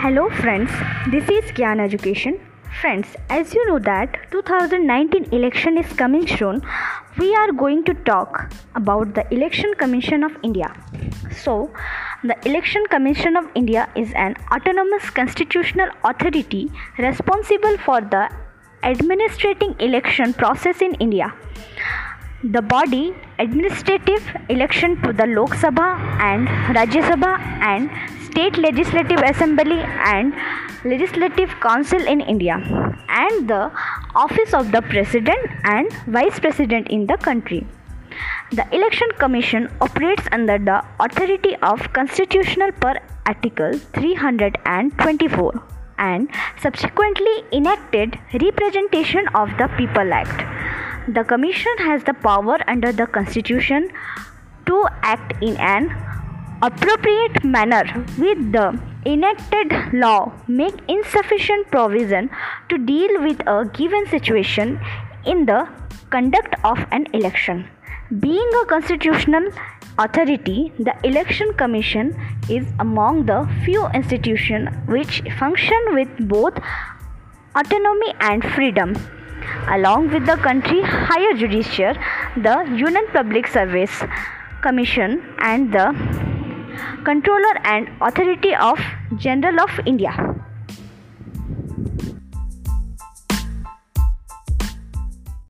Hello friends, this is Gyan Education. Friends, as you know that 2019 election is coming soon, we are going to talk about the Election Commission of India. So, the Election Commission of India is an autonomous constitutional authority responsible for the administrating election process in India. The body administrative election to the Lok Sabha and Rajya Sabha and state legislative assembly and legislative council in India and the office of the president and vice president in the country. The election commission operates under the authority of constitutional per article 324 and subsequently enacted representation of the people act the Commission has the power under the Constitution to act in an appropriate manner with the enacted law make insufficient provision to deal with a given situation in the conduct of an election. Being a constitutional authority the election commission is among the few institutions which function with both autonomy and freedom. Along with the country higher judiciary, the Union Public Service Commission and the Comptroller and Authority of General of India.